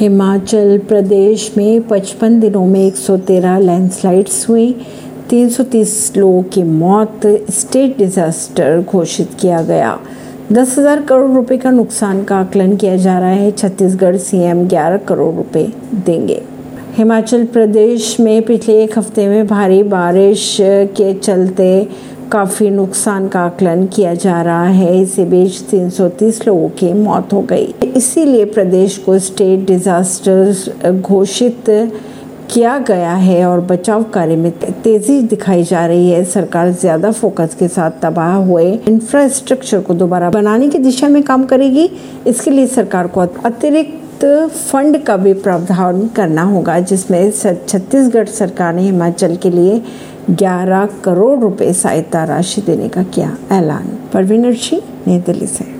हिमाचल प्रदेश में 55 दिनों में 113 लैंडस्लाइड्स हुई। 330 लोगों की मौत स्टेट डिजास्टर घोषित किया गया। दस हज़ार करोड़ रुपए का नुकसान का आकलन किया जा रहा है। छत्तीसगढ़ सीएम 11 करोड़ रुपए देंगे। हिमाचल प्रदेश में पिछले एक हफ़्ते में भारी बारिश के चलते काफ़ी नुकसान का आकलन किया जा रहा है। इसी बीच 330 लोगों की मौत हो गई। इसीलिए प्रदेश को स्टेट डिजास्टर घोषित किया गया है और बचाव कार्य में तेज़ी दिखाई जा रही है। सरकार ज़्यादा फोकस के साथ तबाह हुए। इंफ्रास्ट्रक्चर को दोबारा बनाने की दिशा में काम करेगी। इसके लिए सरकार को अतिरिक्त फंड का भी प्रावधान करना होगा, जिसमें छत्तीसगढ़ सरकार ने हिमाचल के लिए 11 करोड़ रुपए सहायता राशि देने का किया ऐलान। परवीनर सिंह नई दिल्ली से।